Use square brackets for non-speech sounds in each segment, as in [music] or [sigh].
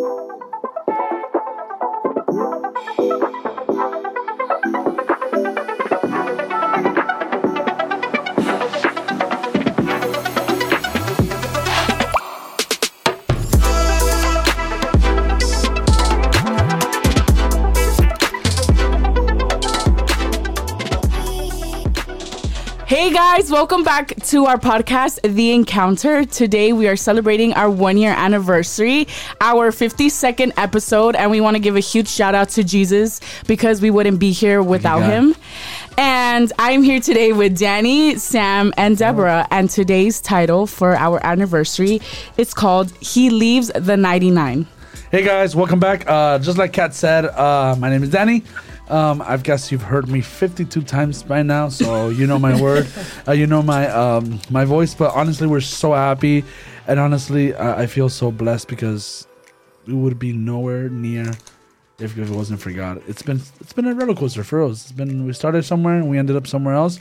Hey guys, welcome back to our podcast, The Encounter. Today we are celebrating our one year anniversary, our 52nd episode, and we want to give a huge shout out to Jesus because we wouldn't be here without him. And I'm here today with Danny, Sam, and Deborah. And today's title for our anniversary is called He Leaves the 99. Hey guys, welcome back. Uh, just like Kat said, uh, my name is Danny. Um, I guess you've heard me 52 times by now, so you know my word, [laughs] uh, you know my um, my voice. But honestly, we're so happy, and honestly, I, I feel so blessed because we would be nowhere near if, it wasn't for God. It's been it's been a roller coaster for us. It's been we started somewhere and we ended up somewhere else,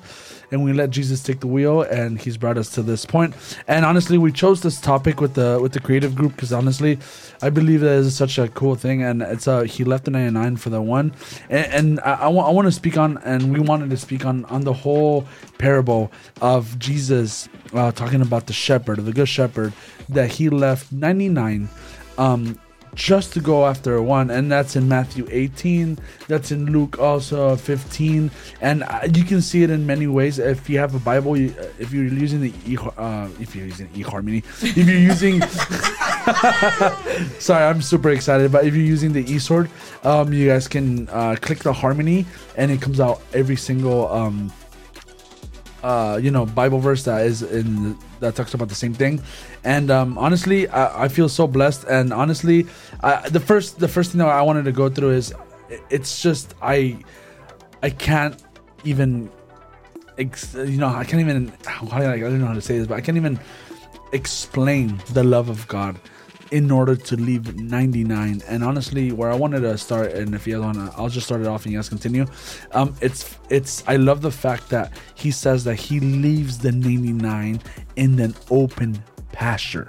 and we let Jesus take the wheel, and He's brought us to this point. And honestly, we chose this topic with the with the creative group because honestly, I believe that is such a cool thing, and it's uh He left the ninety nine for the one, and, and I, I want I want to speak on, and we wanted to speak on on the whole parable of Jesus uh, talking about the shepherd, the good shepherd, that He left ninety nine. Um, just to go after one and that's in matthew 18 that's in luke also 15 and uh, you can see it in many ways. If you have a bible uh, if you're using the e uh, if you're using eharmony if you're using [laughs] sorry i'm super excited but if you're using the e-sword um, you guys can uh, click the harmony and it comes out every single um, uh, you know Bible verse that is in that talks about the same thing, and um, honestly, I, I feel so blessed. And honestly, I, the first the first thing that I wanted to go through is it's just I I can't even you know I can't even I don't know how to say this, but I can't even explain the love of God in order to leave 99 and honestly where i wanted to start and if you guys want to i'll just start it off and you guys continue. Um it's it's i love the fact that he says that he leaves the 99 in an open pasture.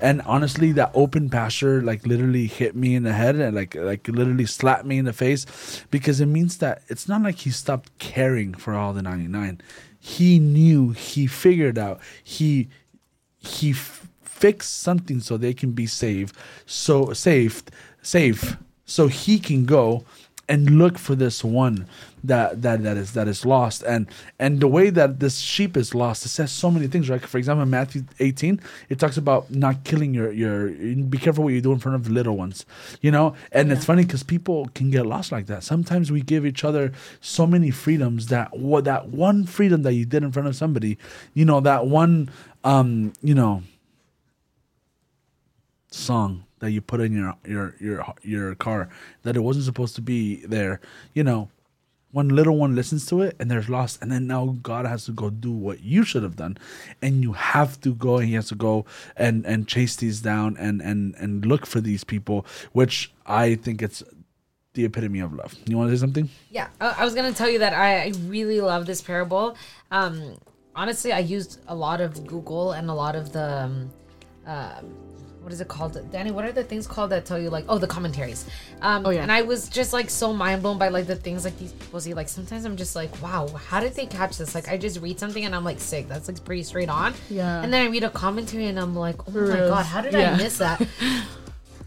And honestly that open pasture like literally hit me in the head and like like literally slapped me in the face because it means that it's not like he stopped caring for all the 99 he knew he figured out he he f- fixed something so they can be saved so saved safe so he can go and look for this one that that that is that is lost. And and the way that this sheep is lost it says so many things right? For example in matthew 18 it talks about not killing your your be careful what you do in front of the little ones you know? And it's funny because people can get lost like that. Sometimes we give each other so many freedoms that what that one freedom that you did in front of somebody you know that one um you know song that you put in your your your your car that it wasn't supposed to be there you know one little one listens to it and there's lost and then now god has to go do what you should have done. And you have to go and he has to go and and chase these down and and and look for these people which i think it's the epitome of love. You want to say something? Yeah, I, was gonna tell you that I, I really love this parable. Um, honestly, I used a lot of Google and a lot of the, um, uh, what is it called, Danny? What are the things called that tell you like, oh, the commentaries? Um, Oh, yeah. And I was just like so mind blown by like the things like these people see. Like sometimes I'm just like, wow, how did they catch this? Like I just read something and I'm like sick. That's like pretty straight on. Yeah. And then I read a commentary and I'm like, oh my real. god, how did Yeah. I miss that? [laughs]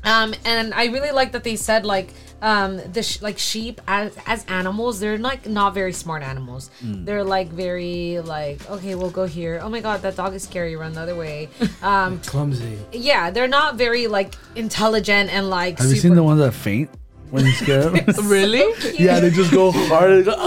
Um, and I really like that they said like um the sh- like sheep as as animals they're like not very smart animals. They're like very like okay we'll go here. Oh my god that dog is scary. Run the other way. Um, [laughs] Clumsy. yeah, they're not very like intelligent and like. have you seen the ones that faint when you scare them [laughs] Really? yeah they just go hard they go, [laughs]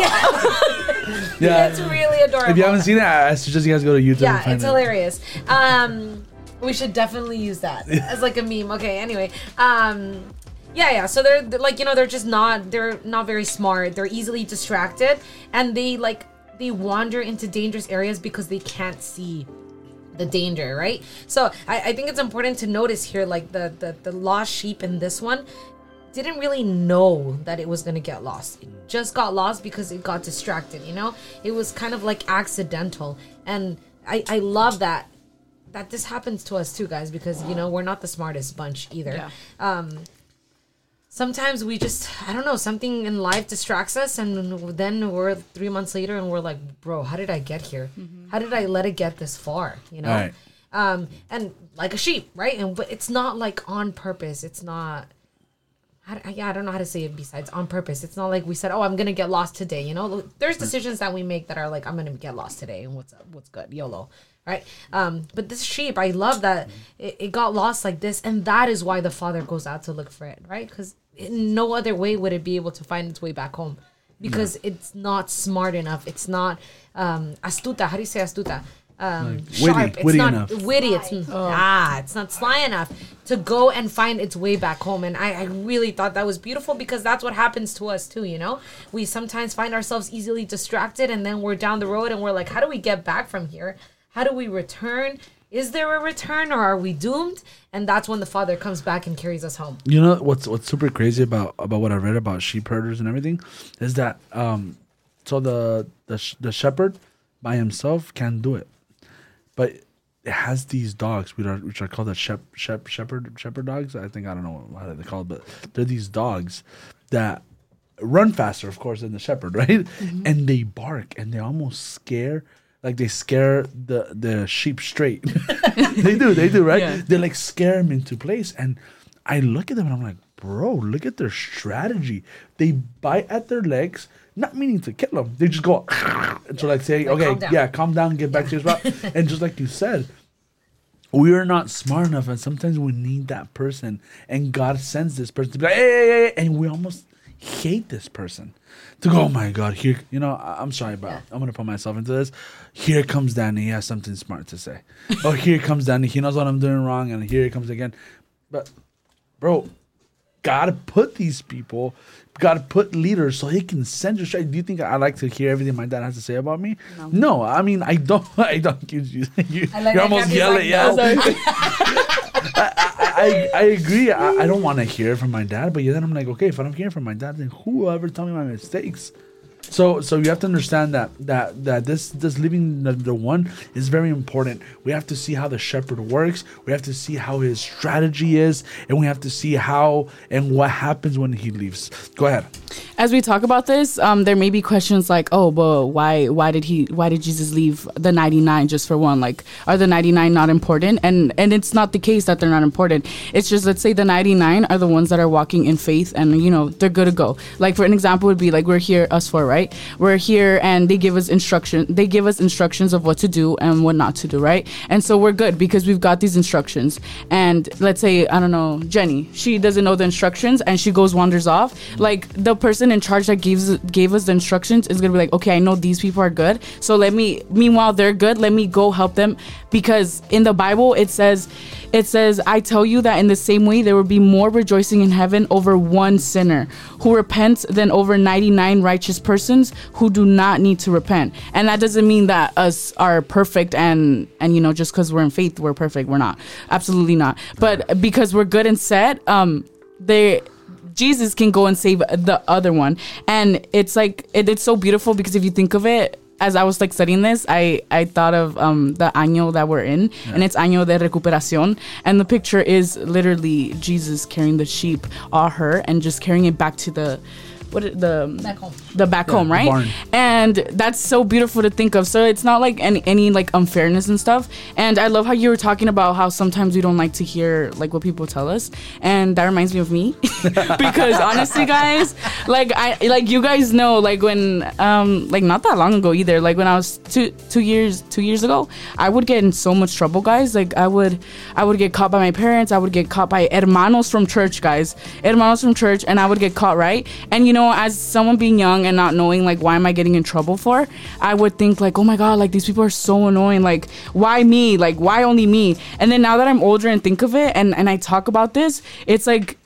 yeah It's really adorable. if you haven't seen it i suggest you guys go to youtube yeah, and find it's it. hilarious. Um, we should definitely use that [laughs] as like a meme. Okay, anyway. Um, yeah, yeah. So they're, they're like you know they're just not they're not very smart. They're easily distracted, and they like they wander into dangerous areas because they can't see the danger, right? So I, I think it's important to notice here, like the, the the lost sheep in this one didn't really know that it was gonna get lost. It just got lost because it got distracted, you know? It was kind of like accidental. And I, I love that that this happens to us too, guys, because you know we're not the smartest bunch either. Yeah. Um, sometimes we just I don't know something in life distracts us, and then we're three months later and we're like, bro, how did I get here? How did I let it get this far? You know. Right. Um, and like a sheep, right? And but it's not like on purpose. It's not. I, yeah, I don't know how to say it besides on purpose. It's not like we said, "Oh, I'm gonna get lost today." You know, there's decisions that we make that are like, "I'm gonna get lost today," and what's up, what's good, YOLO, right? Um, but this sheep, I love that it, it got lost like this, and that is why the father goes out to look for it, right? Because no other way would it be able to find its way back home, because it's not smart enough. It's not um, astuta. How do you say astuta? Um, Like, sharp. witty- it's witty not enough. witty. It's ah, it's not sly enough to go and find its way back home. And I, I really thought that was beautiful because that's what happens to us too. You know, we sometimes find ourselves easily distracted, and then we're down the road, and we're like, how do we get back from here? How do we return? Is there a return, or are we doomed? And that's when the Father comes back and carries us home. You know what's what's super crazy about about what I read about sheep herders and everything is that um so the the sh- the shepherd by himself can't do it, but it has these dogs which are which are called the shep, shep, shepherd shepherd dogs. I think I don't know how they're called, but they're these dogs that run faster, of course, than the shepherd, [laughs] right? And they bark and they almost scare. Like they scare the the sheep straight. [laughs] they do, they do, right? Yeah. They like scare them into place, and I look at them and I'm like, bro, look at their strategy. They bite at their legs, not meaning to kill them. They just go [laughs] and so like say, Like, okay, calm yeah, calm down, get back to your spot. and just like you said, we are not smart enough, and sometimes we need that person, and God sends this person to be like, hey, hey, hey, and we almost hate this person to go, oh my God, here, you know, I- I'm sorry, but I'm gonna put myself into this. Here comes Danny, he has something smart to say. [laughs] oh, here comes Danny, he knows what I'm doing wrong, and here he comes again. But, bro, gotta put these people, gotta put leaders so he can send you straight. Do you think I like to hear everything my dad has to say about me? No, I mean I don't. [laughs] I don't. You, [laughs] you, I like you're almost yelling. like, yeah, no. I, I I agree. I, I don't want to hear from my dad, but then I'm like, okay, if I don't hear from my dad, then who will ever tell me my mistakes? So, so you have to understand that that that this this living the, the one is very important. We have to see how the shepherd works. We have to see how his strategy is, and we have to see how and what happens when he leaves. Go ahead. as we talk about this, um, there may be questions like, "Oh, but why? Why did he? Why did Jesus leave the ninety nine just for one? Like, are the ninety nine not important?" And and it's not the case that they're not important. It's just let's say the ninety nine are the ones that are walking in faith, and you know they're good to go. Like for an example would be like we're here, us four, right? We're here, and they give us instruction. They give us instructions of what to do and what not to do, right? And so we're good because we've got these instructions. And let's say I don't know, Jenny, she doesn't know the instructions, and she goes wanders off. Like the person in charge that gives gave us the instructions is gonna be like, okay, I know these people are good, so let me. Meanwhile, they're good. Let me go help them because in the Bible it says, it says, I tell you that in the same way there will be more rejoicing in heaven over one sinner who repents than over ninety nine righteous persons who do not need to repent. And that doesn't mean that us are perfect and and you know just because we're in faith we're perfect. We're not. Absolutely not. But because we're good and set, um, they Jesus can go and save the other one. And it's like it, it's so beautiful because if you think of it, as I was like studying this, I I thought of um the año that we're in, and it's año de recuperación, and the picture is literally Jesus carrying the sheep, all her, and just carrying it back to the. What the Back home. the back home, right? barn. And that's so beautiful to think of. So it's not like any any like unfairness and stuff. And I love how you were talking about how sometimes we don't like to hear like what people tell us, and that reminds me of me [laughs] because honestly, guys, like I like you guys know like when um like not that long ago either, like when I was two two years two years ago, I would get in so much trouble, guys. Like I would I would get caught by my parents. I would get caught by hermanos from church, guys, hermanos from church, and I would get caught right. And you know, as someone being young and not knowing like why am I getting in trouble for, I would think like, oh my god, like these people are so annoying. Like why me? Like why only me? And then now that I'm older and think of it, and and I talk about this, it's like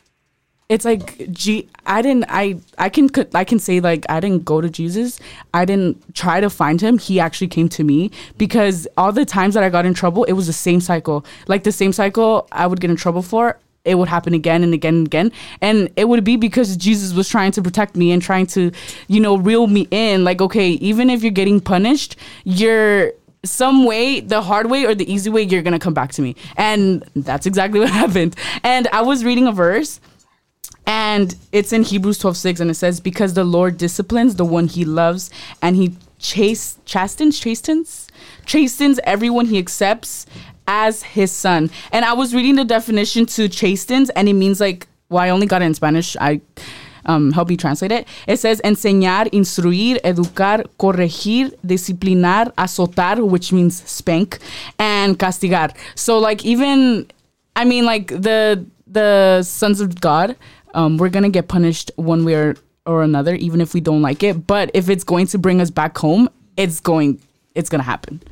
it's like gee i didn't i i can i can say like i didn't go to jesus i didn't try to find him he actually came to me because all the times that i got in trouble it was the same cycle like the same cycle i would get in trouble for it would happen again and again and again and it would be because jesus was trying to protect me and trying to you know reel me in like okay even if you're getting punished you're some way, the hard way or the easy way, you're gonna come back to me. And that's exactly [laughs] what happened. And I was reading a verse and it's in Hebrews 12 6, and it says, Because the Lord disciplines the one he loves, and he chase, chastens, chastens, chastens everyone he accepts as his son. And I was reading the definition to chastens, and it means like, well, I only got it in Spanish. I um, help you translate it. It says enseñar, instruir, educar, corregir, disciplinar, azotar, which means spank, and castigar. So like even, I mean like the the sons of God, um, we're gonna get punished one way or, or another, even if we don't like it. But if it's going to bring us back home, it's going, it's gonna happen.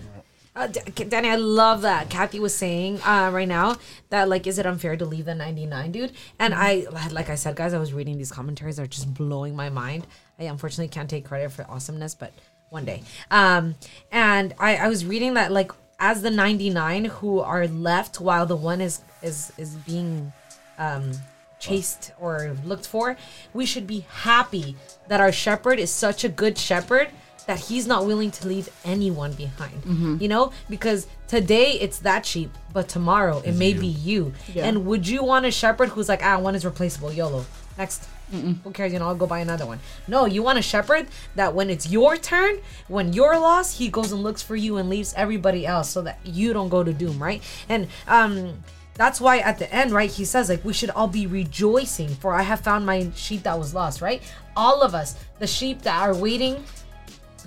Uh, Danny, I love that. Kathy was saying uh, right now that like, is it unfair to leave the ninety nine, dude? And I, like I said, guys, I was reading these commentaries are just blowing my mind. I unfortunately can't take credit for awesomeness, but one day. Um, and I, I was reading that like as the ninety nine who are left while the one is is is being um chased or looked for, we should be happy that our shepherd is such a good shepherd that he's not willing to leave anyone behind. You know, because today it's that sheep, but tomorrow it may be you. Yeah. And would you want a shepherd who's like, ah, one is replaceable, YOLO. Next. Who cares? You know, I'll go buy another one. No, you want a shepherd that when it's your turn, when you're lost, he goes and looks for you and leaves everybody else so that you don't go to doom, right? And um that's why at the end, right, he says like we should all be rejoicing for I have found my sheep that was lost, right? All of us, the sheep that are waiting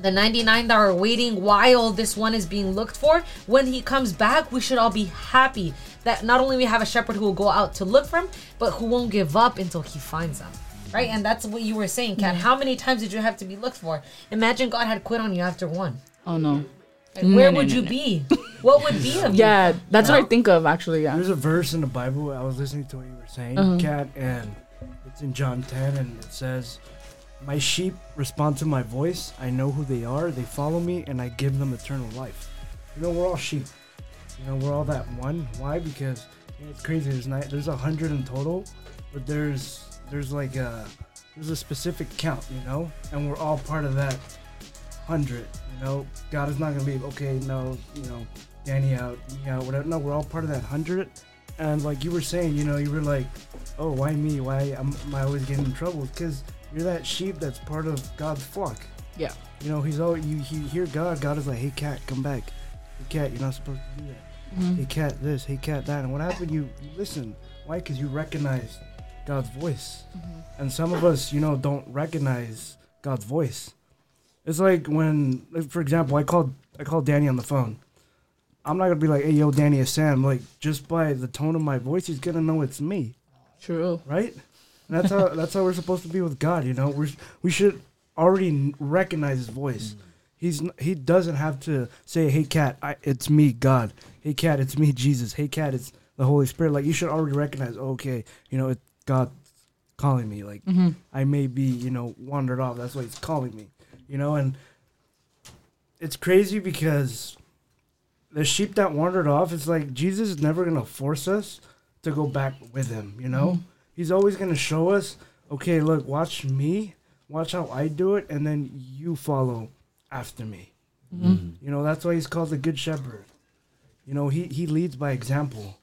the 99 that are waiting while this one is being looked for when he comes back we should all be happy that not only we have a shepherd who will go out to look for him but who won't give up until he finds them right and that's what you were saying kat how many times did you have to be looked for imagine god had quit on you after one Oh no. Like, where no, would no, you no. be what would be of [laughs] you Yeah, that's what I think of actually. Yeah. There's a verse in the Bible. I was listening to what you were saying, uh-huh. Kat, and it's in John 10, and it says, "My sheep respond to my voice. I know who they are. They follow me, and I give them eternal life." You know, we're all sheep. You know, we're all that one. Why? Because it's crazy. There's not. There's a hundred in total, but there's there's like a there's a specific count. You know, and we're all part of that hundred. You know, God is not gonna leave. Okay, no, you know, Danny out, me whatever. No, we're all part of that hundred. And like you were saying, you know, you were like, oh, why me? Why am I always getting in trouble? Because you're that sheep that's part of God's flock. Yeah. You know, he's all you, you hear God. God is like, hey, Kat, come back. Hey, Kat, you're not supposed to do that. Mm-hmm. Hey, Kat, this. Hey, Kat, that. And what happened? You, you listen. Why? Because you recognize God's voice. Mm-hmm. And some of us, you know, don't recognize God's voice. It's like when, like, for example, I called I called Danny on the phone. I'm not gonna be like, "Hey, yo, Danny, it's Sam." Like, just by the tone of my voice, he's gonna know it's me, True. right? And that's how that's how we're supposed to be with God. You know, we we should already recognize His voice. Mm. He's he doesn't have to say, "Hey, Kat, I, it's me, God." Hey, Kat, it's me, Jesus. Hey, Kat, it's the Holy Spirit. Like, you should already recognize, oh, okay, you know, it's God calling me. Like, mm-hmm. I may be, you know, wandered off. That's why He's calling me. You know, and it's crazy because the sheep that wandered off, it's like Jesus is never gonna force us to go back with him, you know? Mm-hmm. He's always gonna show us, okay, look, watch me, watch how I do it, and then you follow after me. Mm-hmm. You know, that's why he's called the good shepherd. You know, he, he leads by example.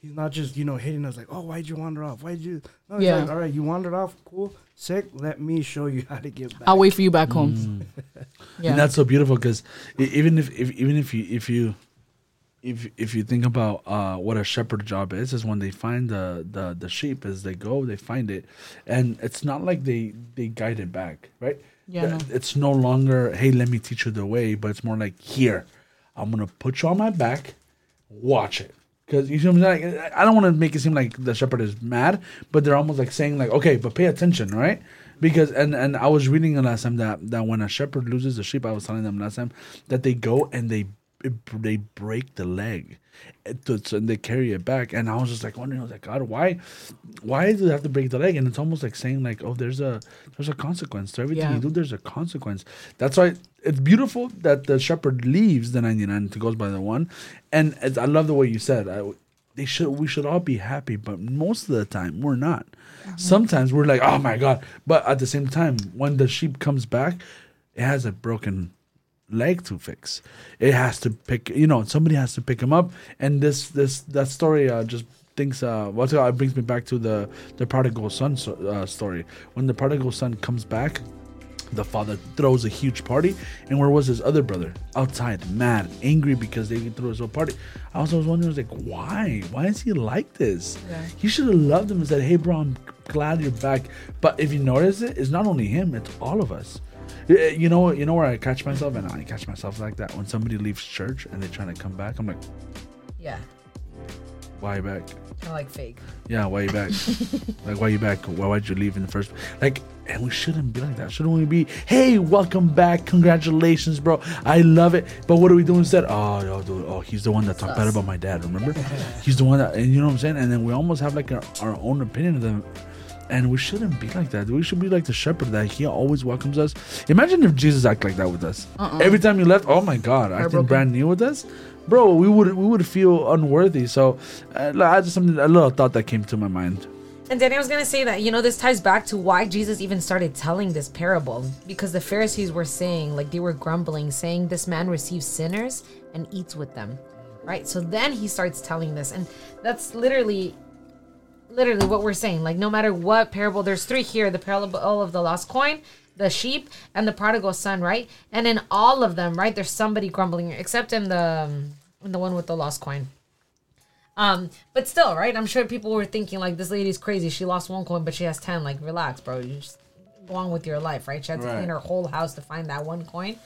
He's not just, you know, hitting us like, oh, why'd you wander off? Why'd you No, he's Yeah. like, all right, you wandered off, cool, sick, let me show you [laughs] how to get back. I'll wait for you back home. Mm. [laughs] Yeah. And that's so beautiful because even if, if even if you if you if if you think about uh, what a shepherd job is, is when they find the, the the sheep as they go, they find it, and it's not like they they guide it back, right? Yeah. It's no longer hey, let me teach you the way, but it's more like here, I'm gonna put you on my back, watch it. Because you what I'm saying? Like, I don't want to make it seem like the shepherd is mad, but they're almost like saying like, okay, but pay attention, right? Because and and I was reading the last time that that when a shepherd loses a sheep, I was telling them last time that they go and they they break the leg, and to- so they carry it back, and I was just like wondering, I was like, God, why, why do they have to break the leg? And it's almost like saying like, oh, there's a there's a consequence to everything Yeah. you do. There's a consequence. That's why it's beautiful that the shepherd leaves the 99 and goes by the one. And it's, I love the way you said, I, they should we should all be happy, but most of the time we're not. Uh-huh. Sometimes we're like, oh my god, but at the same time, when the sheep comes back, it has a broken leg to fix. It has to pick, you know, somebody has to pick him up. And this, this, that story uh, just thinks, uh, what's it, it brings me back to the the prodigal son so, uh, story. When the prodigal son comes back, the father throws a huge party, and where was his other brother? Outside, mad, angry because they threw his whole party. I also was wondering, I was like, why? Why is he like this? He should have loved him and said, "Hey, bro, I'm glad you're back." But if you notice it, it's not only him; it's all of us. Y- eh, You know, you know where I catch myself, and I catch myself like that when somebody leaves church and they're trying to come back. I'm like, Yeah, why back? kind of like fake. Yeah, why you back? [laughs] like, why you back? Why would you leave in the first? Like, and we shouldn't be like that. Shouldn't we be? Hey, welcome back! Congratulations, bro. I love it. But what are we doing instead? Oh, yo, dude. Oh, he's the one that talked bad about my dad. Remember? he's the one that, and you know what I'm saying. And then we almost have like our, our own opinion of them. And we shouldn't be like that. We should be like the shepherd that he always welcomes us. Imagine if Jesus acted like that with us. Every time you left, oh my God, acting brand new with us, bro. We would we would feel unworthy. So, uh, I just something a little thought that came to my mind. And Danny was gonna say that you know this ties back to why Jesus even started telling this parable because the Pharisees were saying like they were grumbling, saying this man receives sinners and eats with them, right? So then he starts telling this, and that's literally, literally what we're saying. Like no matter what parable, there's three here: the parable of the lost coin, the sheep, and the prodigal son, right? And in all of them, right, there's somebody grumbling, except in the um, in the one with the lost coin. Um, but still, right? I'm sure people were thinking like this lady's crazy. She lost one coin, but she has ten. Like, relax, bro. You just go on with your life, right? She had to Right. clean her whole house to find that one coin.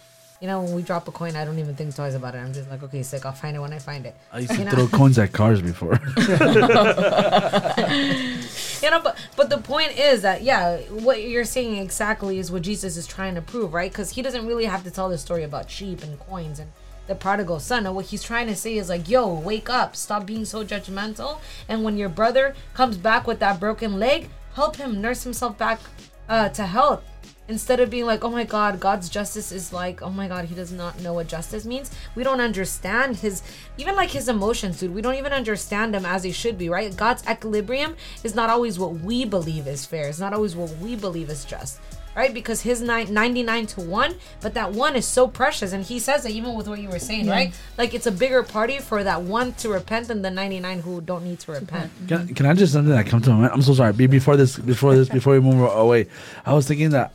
You know, when we drop a coin, I don't even think twice about it. I'm just like, okay, sick. I'll find it when I find it. I used to know? throw coins at cars before. [laughs] [laughs] You know, but but the point is that yeah, what you're saying exactly is what Jesus is trying to prove, right? Because he doesn't really have to tell the story about sheep and coins and the prodigal son. And what he's trying to say is like, yo, wake up, stop being so judgmental. And when your brother comes back with that broken leg, help him nurse himself back uh, to health. Instead of being like, oh my God, God's justice is like, oh my God, he does not know what justice means. We don't understand his, even like his emotions, dude. We don't even understand them as they should be, right? God's equilibrium is not always what we believe is fair. It's not always what we believe is just, right? Because his nine, 99 to 1, but that one is so precious. And he says that even with what you were saying, right? Like it's a bigger party for that one to repent than the 99 who don't need to repent. Can, can I just something that come to my mind? I'm so sorry. Be- Before this, before this, [laughs] before we move away, I was thinking that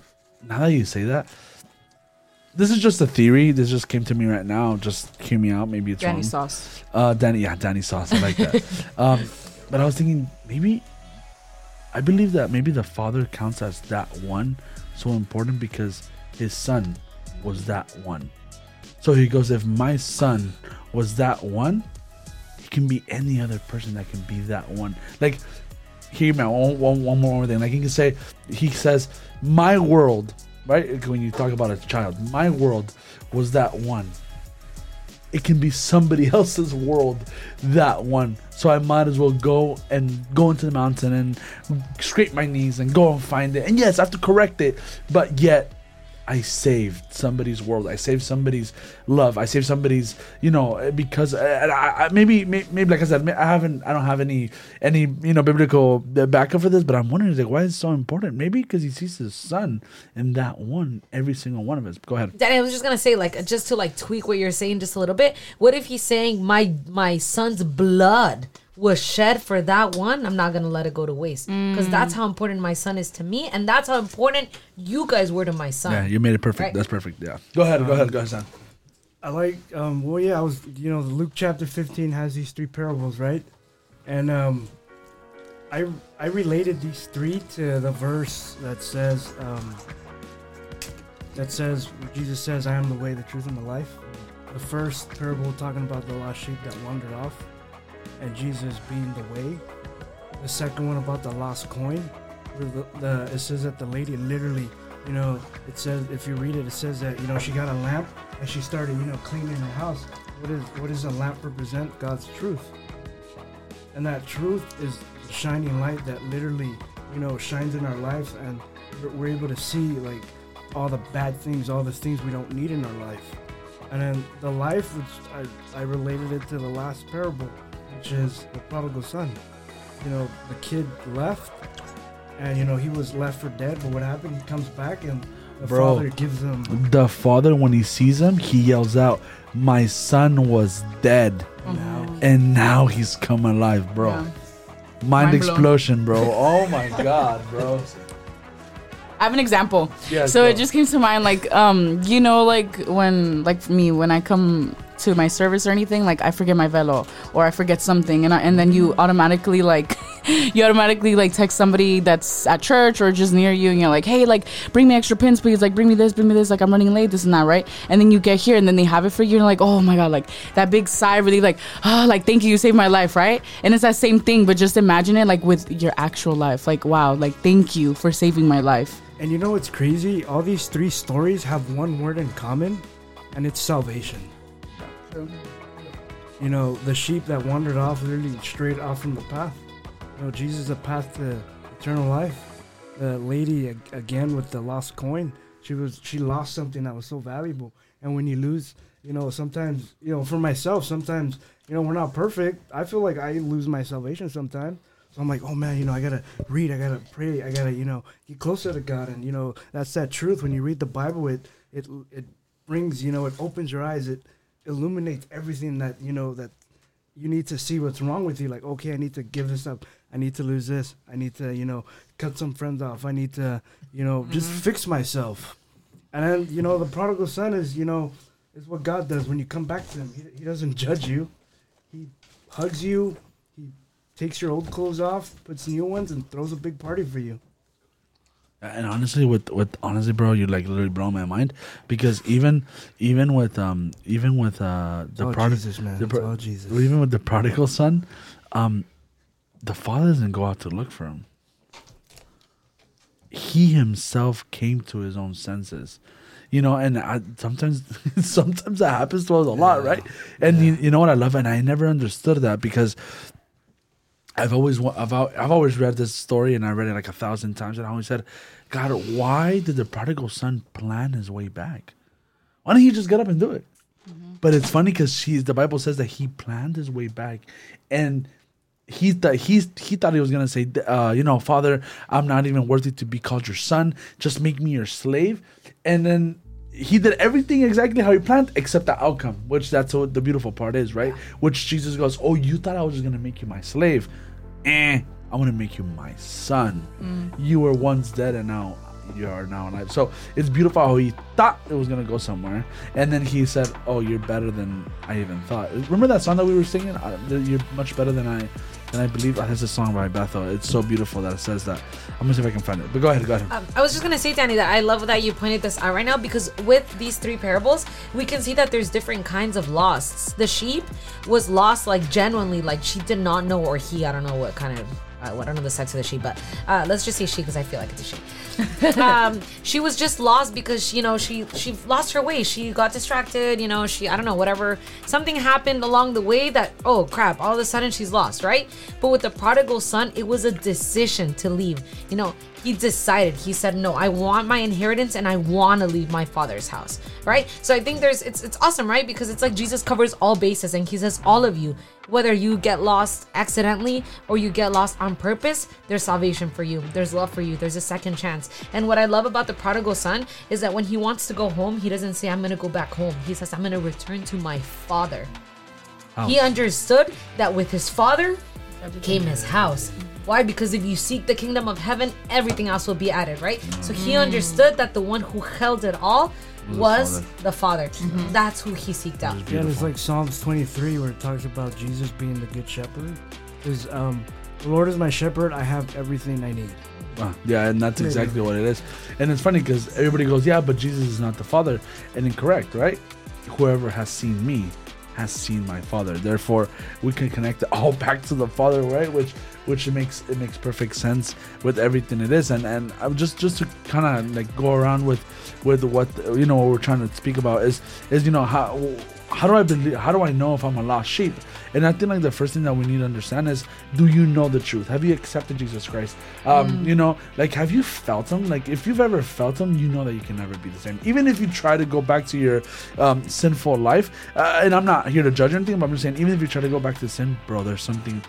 now that you say that, this is just a theory. This just came to me right now. Just hear me out. Maybe it's Danny wrong. sauce. Uh, Danny, yeah, Danny sauce. I like that. [laughs] um, but I was thinking maybe I believe that maybe the father counts as that one so important because his son was that one. So he goes, if my son was that one, he can be any other person that can be that one. Like, out. One, one, one more thing. Like he can say, he says, my world, right? When you talk about a child, my world was that one it can be somebody [laughs] else's world that one so i might as well go and go into the mountain and scrape my knees and go and find it and yes i have to correct it but yet i saved somebody's world. I saved somebody's love. I saved somebody's you know because uh, I, I, maybe may- maybe like i said i haven't i don't have any any you know biblical backup for this but i'm wondering like why is it so important? Maybe because he sees his son in that one every single one of us. Go ahead. Danny, I was just gonna say, like, just to like tweak what you're saying just a little bit. What if he's saying my my son's blood was shed for that one? I'm not gonna let it go to waste. Because that's how important my son is to me, and that's how important you guys were to my son. yeah you made it perfect. Right. that's perfect yeah. Go ahead go ahead go ahead son. I like um well yeah I was you know Luke chapter 15 has these three parables right? And um I I related these three to the verse that says um that says Jesus says I am the way the truth and the life. The first parable talking about the lost sheep that wandered off and Jesus being the way. The second one about the lost coin the, the it says that the lady literally you know it says if you read it it says that you know she got a lamp and she started you know cleaning her house. What is what does a lamp represent? God's truth. And that truth is the shining light that literally you know shines in our lives and we're- we're able to see like all the bad things all the things we don't need in our life. And then the life which i, I related it to the last parable which is the prodigal son you know the kid left and you know he was left for dead but what happened he comes back and The Bro. father gives them. The father, when he sees him, he yells out, "My son was dead, Now, and now he's come alive, bro." Yeah. Mind, Mind explosion, bro. [laughs] Oh my god, bro. I have an example. Yeah, so go. it just came to mind, like, um, you know, like when, like me, when I come to my service or anything, like I forget my velo or I forget something, and I, and then you automatically like, [laughs] you automatically like text somebody that's at church or just near you, and you're like, hey, like bring me extra pins, please, like bring me this, bring me this, like I'm running late, this and that, right? And then you get here, and then they have it for you, and like, oh my god, like that big sigh relief, like, ah, like thank you, you saved my life, right? And it's that same thing, but just imagine it like with your actual life, like wow, like thank you for saving my life. and you know what's crazy? All these three stories have one word in common, and it's salvation. You know, the sheep that wandered off, literally straight off from the path. You know, Jesus is the path to eternal life. The lady again with the lost coin, she was she lost something that was so valuable. And when you lose, you know, sometimes you know, for myself, sometimes you know we're not perfect. I feel like I lose my salvation sometimes. So I'm like, oh man, you know, I gotta read, I gotta pray, I gotta, you know, get closer to God, and you know, that's that truth. When you read the Bible, it it it brings, you know, it opens your eyes, it illuminates everything that you know that you need to see what's wrong with you. Like, okay, I need to give this up. I need to lose this. I need to, you know, cut some friends off. I need to, you know, just mm-hmm. fix myself. And then, you know, the prodigal son is, you know, is what God does when you come back to him. He, he doesn't judge you. He hugs you. He takes your old clothes off, puts new ones, and throws a big party for you. And honestly, with with honestly, bro, you like literally blow my mind because even even with um even with uh the all prodigal Jesus, man. the pro- all Jesus. even with the prodigal son, um, the father doesn't go out to look for him. He himself came to his own senses, you know. And I, sometimes, [laughs] sometimes that happens to us a lot, right? And you, you know what I love, and I never understood that because I've always I've, I've always read this story and I read it like a thousand times and I always said, God, why did the prodigal son plan his way back? Why didn't he just get up and do it? But it's funny because he's the Bible says that he planned his way back, and he thought he's he thought he was gonna say, uh, you know, Father, I'm not even worthy to be called your son. Just make me your slave, and then he did everything exactly how he planned except the outcome, which that's what the beautiful part is, right? Which Jesus goes, oh, you thought I was just gonna make you my slave, eh? I'm gonna make you my son. You were once dead, and now you are now alive. So it's beautiful how he thought it was gonna go somewhere, and then he said, "Oh, you're better than I even thought." Remember that song that we were singing? Uh, you're much better than I than I believe. That's a song by Bethel. It's so beautiful that it says that. I'm gonna see if I can find it. But go ahead, go ahead. Um, I was just gonna say, Danny, that I love that you pointed this out right now because with these three parables, we can see that there's different kinds of losts. The sheep was lost like genuinely, like she did not know, or he, I don't know what kind of, I don't know the sex of the sheep, but uh, let's just say she because I feel like it's a she. [laughs] um, she was just lost because you know she she lost her way. She got distracted. You know she I don't know whatever something happened along the way that oh crap all of a sudden she's lost right. But with the prodigal son, it was a decision to leave. You know he decided. He said no i want my inheritance and i want to leave my father's house right? So i think there's it's it's awesome right? Because it's like jesus covers all bases and he says all of you whether you get lost accidentally or you get lost on purpose there's salvation for you. There's love for you. There's a second chance. And what i love about the prodigal son is that when he wants to go home he doesn't say i'm gonna go back home. He says i'm gonna return to my father. He understood that with his father came his house. Why? Because if you seek the kingdom of heaven, everything else will be added, right? So he understood that the one who held it all was the Father. That's who he seeked out. Yeah, it's like Psalms 23 where it talks about Jesus being the good shepherd. Is um, the Lord is my shepherd. I have everything I need. Uh, yeah, and that's exactly what it is. And it's funny because everybody goes, "Yeah, but Jesus is not the Father," and incorrect, right? Whoever has seen me has seen my Father. Therefore, we can connect it all [laughs] back to the Father, right? Which which it makes it makes perfect sense with everything it is. And and I'm just just to kind of like go around with with what you know what we're trying to speak about is is you know how how do I believe? How do I know if I'm a lost sheep? And I think like the first thing that we need to understand is, do you know the truth? Have you accepted Jesus Christ? Um, You know, like have you felt Him? Like if you've ever felt Him, you know that you can never be the same. Even if you try to go back to your um, sinful life, uh, and I'm not here to judge anything, but I'm just saying, even if you try to go back to sin, bro, there's something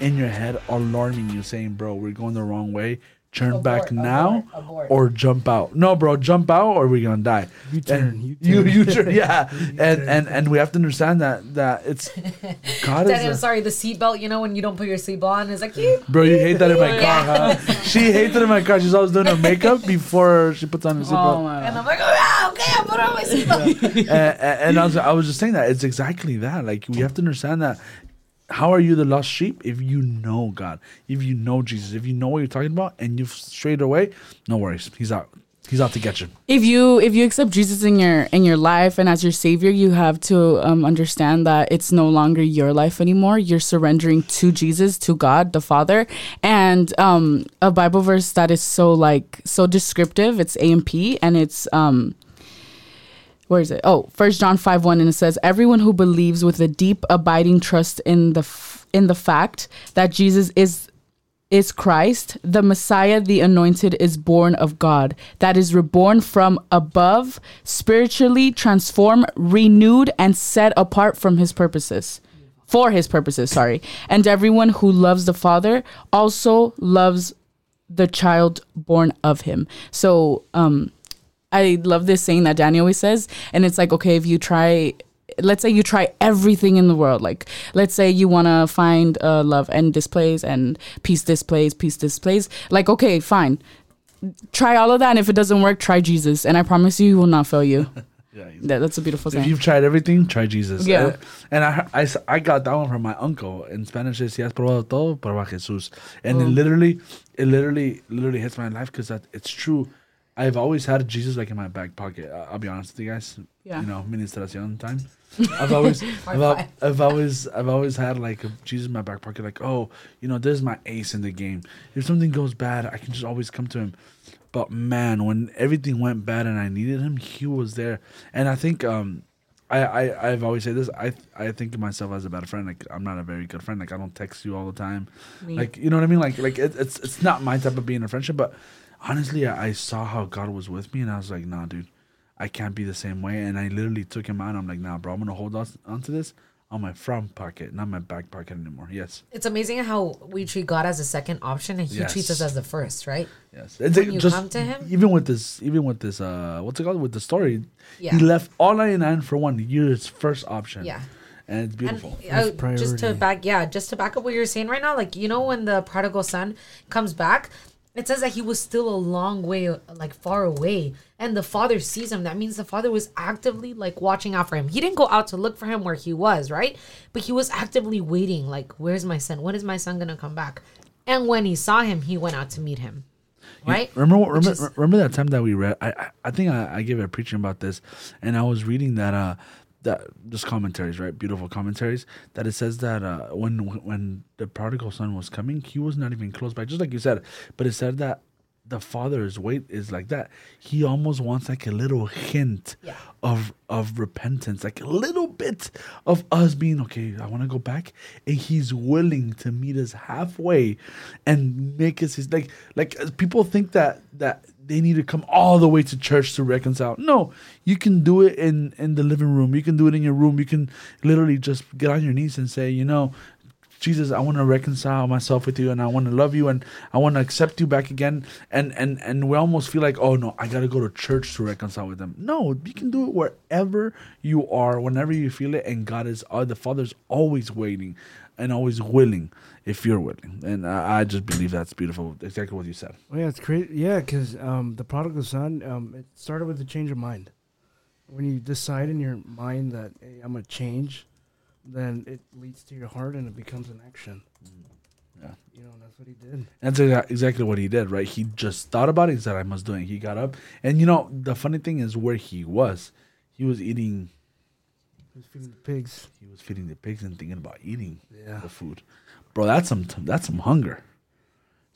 in your head alarming you, saying, "Bro, we're going the wrong way. Turn Abort, back now, abort, abort. or jump out." No, bro, jump out, or we're gonna die. You turn, And you you turn. you turn, yeah. [laughs] and and and we have to understand that that it's [laughs] God Daddy, I'm is. A, sorry, the seatbelt, you know, when you don't put your seatbelt on, it's like, you. Bro, you hate that in my Yeah. [laughs] car, huh? She hates it in my car. She's always doing her makeup before she puts on her Oh seatbelt. my And I'm like, oh, okay, I put on my seatbelt. and, and I was I was just saying that it's exactly that. Like we have to understand that. How are you the lost sheep if you know God, if you know Jesus, if you know what you're talking about, and you've strayed away? No worries, He's out. He's out to get you. if you if you accept Jesus in your in your life and as your savior, you have to um, understand that it's no longer your life anymore. You're surrendering to Jesus, to God the Father, and um, a Bible verse that is so like so descriptive. It's A and P, and it's um, where is it? Oh, First John five one, and it says, "Everyone who believes with a deep, abiding trust in the f- in the fact that Jesus is is Christ, the Messiah, the Anointed, is born of God. That is reborn from above, spiritually transformed, renewed, and set apart from His purposes." For his purposes, sorry. And everyone who loves the Father also loves the child born of him. So, um, I love this saying that Danny always says, and it's like, okay, if you try, let's say you try everything in the world, like let's say you want to find uh, love and displays and peace displays, peace displays, like okay, fine, try all of that, and if it doesn't work, try Jesus, and I promise you, he will not fail you. [laughs] Yeah. That, that's a beautiful If you've tried everything, try Jesus. Yeah. Uh, And I got that one from my uncle. In Spanish, is, si has probado todo, prueba Jesús. And it literally, it literally, literally hits my life because it's true. I've always had Jesus like in my back pocket. I'll be honest with you guys. Yeah. You know, ministración time. [laughs] I've always, I've, al- I've always, I've always had like a Jesus in my back pocket. Like, oh, you know, this is my ace in the game. If something goes bad, I can just always come to him. But man, when everything went bad and I needed him, he was there. And I think um I, I I've always said this. I I think of myself as a bad friend. Like I'm not a very good friend. Like I don't text you all the time. Me. Like you know what I mean. Like like it, it's it's not my type of being a friendship. But honestly, I, I saw how God was with me, and I was like, nah, dude, I can't be the same way. And I literally took him out. I'm like, nah, bro, I'm gonna hold on onto this on my front pocket, not my back pocket anymore. Yes, It's amazing how we treat God as a second option and he treats us as the first, right? yes. It's When like you just come to him? even with this, even with this, uh, what's it called? With the story, Yeah. he left all 99 for one. You're his first option. Yeah. and it's beautiful. And, uh, just to back, yeah, just to back up what you're saying right now, like you know when the prodigal son comes back, it says that he was still a long way, like far away, and the father sees him. That means the father was actively like watching out for him. He didn't go out to look for him where he was, right? But he was actively waiting, like, where's my son? When is my son gonna come back? And when he saw him, he went out to meet him, right? Remember, what- remember, is- remember that time that we read. I, I, I think I, I gave a preaching about this, and I was reading that uh, that just commentaries, right? Beautiful commentaries. That it says that uh, when when the prodigal son was coming, he was not even close by, just like you said. But it said that the father's weight is like that. He almost wants like a little hint Yeah. of of repentance, like a little bit of us being okay. I want to go back, and he's willing to meet us halfway and make us his like like people think that that they need to come all the way to church to reconcile. No, you can do it in in the living room. You can do it in your room. You can literally just get on your knees and say, you know. Jesus, I want to reconcile myself with you, and I want to love you, and I want to accept you back again. And and and we almost feel like, oh no, I gotta go to church to reconcile with them. No, you can do it wherever you are, whenever you feel it, and God is, uh, the Father's always waiting, and always willing if you're willing. And I, I just believe that's beautiful. Exactly what you said. Well, yeah, it's crazy. Yeah, because um, the prodigal son, um, it started with a change of mind. When you decide in your mind that hey, I'm gonna change, then it leads to your heart and it becomes an action. Mm. Yeah. You know, and that's what he did. That's exa- exactly what he did, right? He just thought about it. He said, I must do it. He got up. And you know, the funny thing is where he was. He was eating, He was feeding the pigs. he was feeding the pigs and thinking about eating Yeah. the food. Bro, that's some, that's some hunger.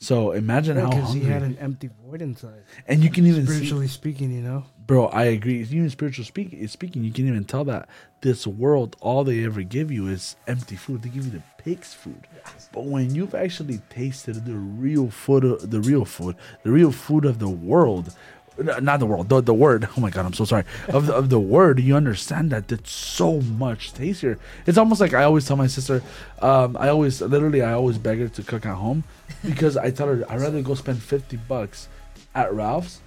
So imagine how Because he had an empty void inside. and you can even see, Spiritually speaking, you know. bro, I agree. Even spiritual speak, speaking, you can even tell that this world, all they ever give you is empty food. They give you the pig's food. But when you've actually tasted the real food, the real food, the real food of the world, not the world, the, the word. [laughs] Oh my god, I'm so sorry. Of the, of the word, you understand that it's so much tastier. It's almost like I always tell my sister, um, I always literally I always beg her to cook at home because I tell her I'd rather go spend fifty bucks at Ralph's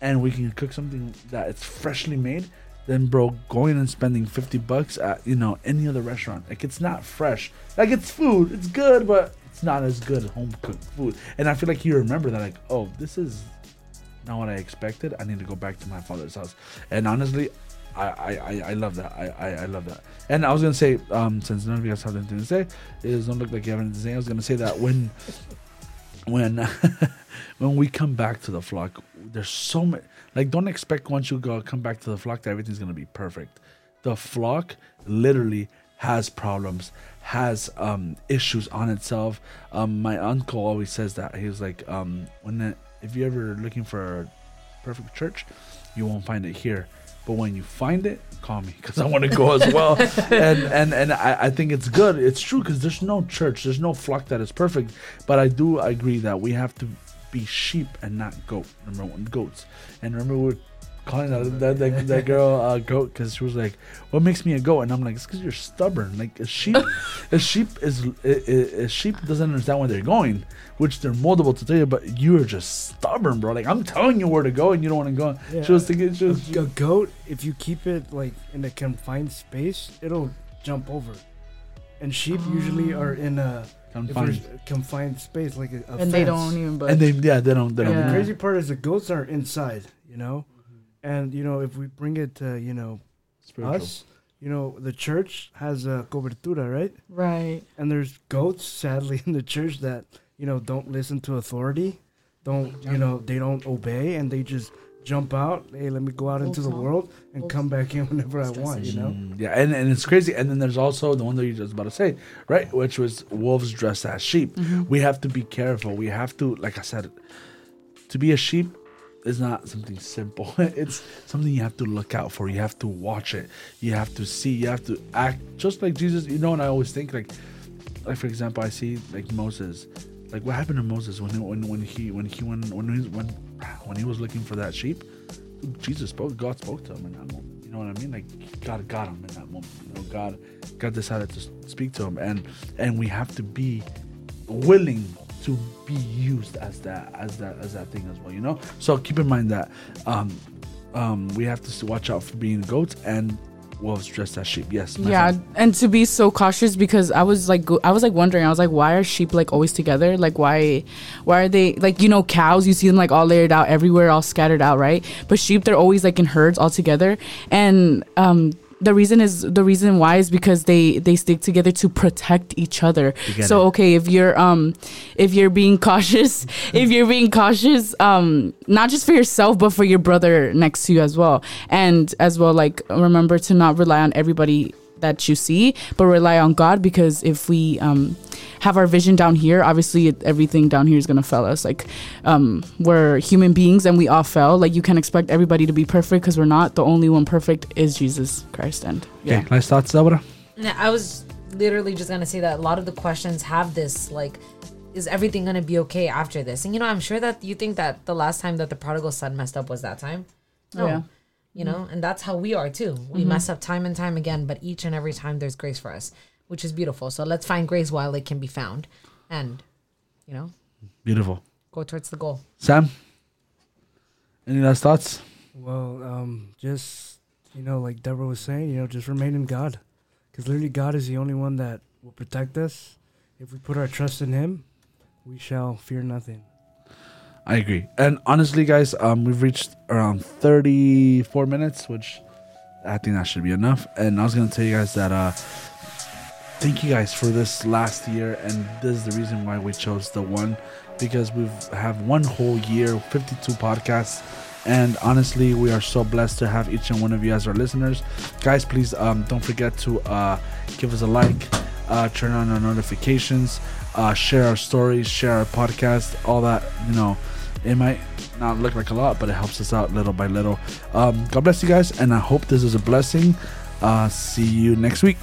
and we can cook something that it's freshly made than bro going and spending 50 bucks at you know any other restaurant like it's not fresh like it's food it's good but it's not as good home cooked food and i feel like you remember that like oh this is not what i expected i need to go back to my father's house. And honestly i i i, love that. I, I i love that. And i was gonna say um since none of you guys have anything to say it doesn't look like you have anything to say. I was gonna say that when [laughs] when [laughs] when we come back to the flock there's so many like don't expect once you go come back to the flock that everything's gonna be perfect. The flock literally has problems has um issues on itself. Um my uncle always says that. He was like um when if you're ever looking for a perfect church you won't find it here. But when you find it call me because i want to go as well. [laughs] And and and I, I think it's good. It's true because there's no church there's no flock that is perfect. But i do agree that we have to be sheep and not goat. One goats. And remember we were calling that that, that, that girl uh, goat because she was like what makes me a goat and i'm like it's because you're stubborn like a sheep a sheep is a, a sheep doesn't understand where they're going which they're moldable to tell you but you're just stubborn bro like i'm telling you where to go and you don't want to go Yeah. she was thinking she was, A goat, if you keep it like in a confined space, it'll jump over. And sheep usually are in a confined. confined space, like a, a and they don't even. But and they yeah they don't they don't Yeah. The crazy part is the goats are inside, you know, and you know if we bring it to you know spiritual. us, you know the church has a cobertura, right? right. And there's goats, sadly, [laughs] in the church that you know don't listen to authority, don't you know they don't obey, and they just jump out. Hey, let me go out into the world and come back in whenever I want. You know. Mm, yeah, and, and it's crazy. And then there's also the one that you just about to say, right? Which was wolves dressed as sheep. We have to be careful. We have to, like I said, to be a sheep is not something simple. [laughs] it's something you have to look out for. You have to watch it. You have to see. You have to act just like Jesus. You know, and I always think like, like for example, I see like Moses. Like what happened to Moses when when when he when he when when he when when he was looking for that sheep? Jesus spoke. God spoke to him in that moment. You know what I mean? Like God got him in that moment. You know, God, God decided to speak to him, and and we have to be willing to be used as that as that as that thing as well. You know. So keep in mind that um, um, we have to watch out for being goats and wolves dressed as sheep. Yes. Yeah, friend. and to be so cautious because I was like, go- I was like wondering, I was like, why are sheep like always together? Like, why, why are they like, you know, cows? You see them like all layered out everywhere, all scattered out, right? But sheep, they're always like in herds all together, and um. The reason is the reason why is because they they stick together to protect each other. So okay, if you're um if you're being [laughs] cautious, [laughs] if you're being cautious, um not just for yourself but for your brother next to you as well, and as well like remember to not rely on everybody that you see, but rely on God because if we um have our vision down here, obviously it, everything down here is gonna fail us. Like um we're human beings and we all fail. Like you can't expect everybody to be perfect because we're not. The only one perfect is Jesus Christ, and yeah. Okay. Nice thoughts, Deborah. Yeah, I was literally just gonna say that a lot of the questions have this like, is everything gonna be okay after this? And you know, I'm sure that you think that the last time that the prodigal son messed up was that time. No. Yeah. You know, and that's how we are too. We mess up time and time again, but each and every time there's grace for us, which is beautiful. So let's find grace while it can be found, and you know, Beautiful. go towards the goal. Sam. Any last thoughts? Well, um, just you know, like Deborah was saying, you know, just remain in God, because literally God is the only one that will protect us. If we put our trust in Him, we shall fear nothing. I agree. And honestly, guys, um, we've reached around 34 minutes, which I think that should be enough. And I was gonna tell you guys that uh, thank you guys for this last year, and this is the reason why we chose the one because we've have one whole year, 52 podcasts. And honestly, we are so blessed to have each and one of you as our listeners. Guys, please um, don't forget to uh, give us a like, uh, turn on our notifications, uh, share our stories, share our podcast, all that. You know, it might not look like a lot, but it helps us out little by little. Um, God bless you guys, and I hope this is a blessing. Uh, see you next week.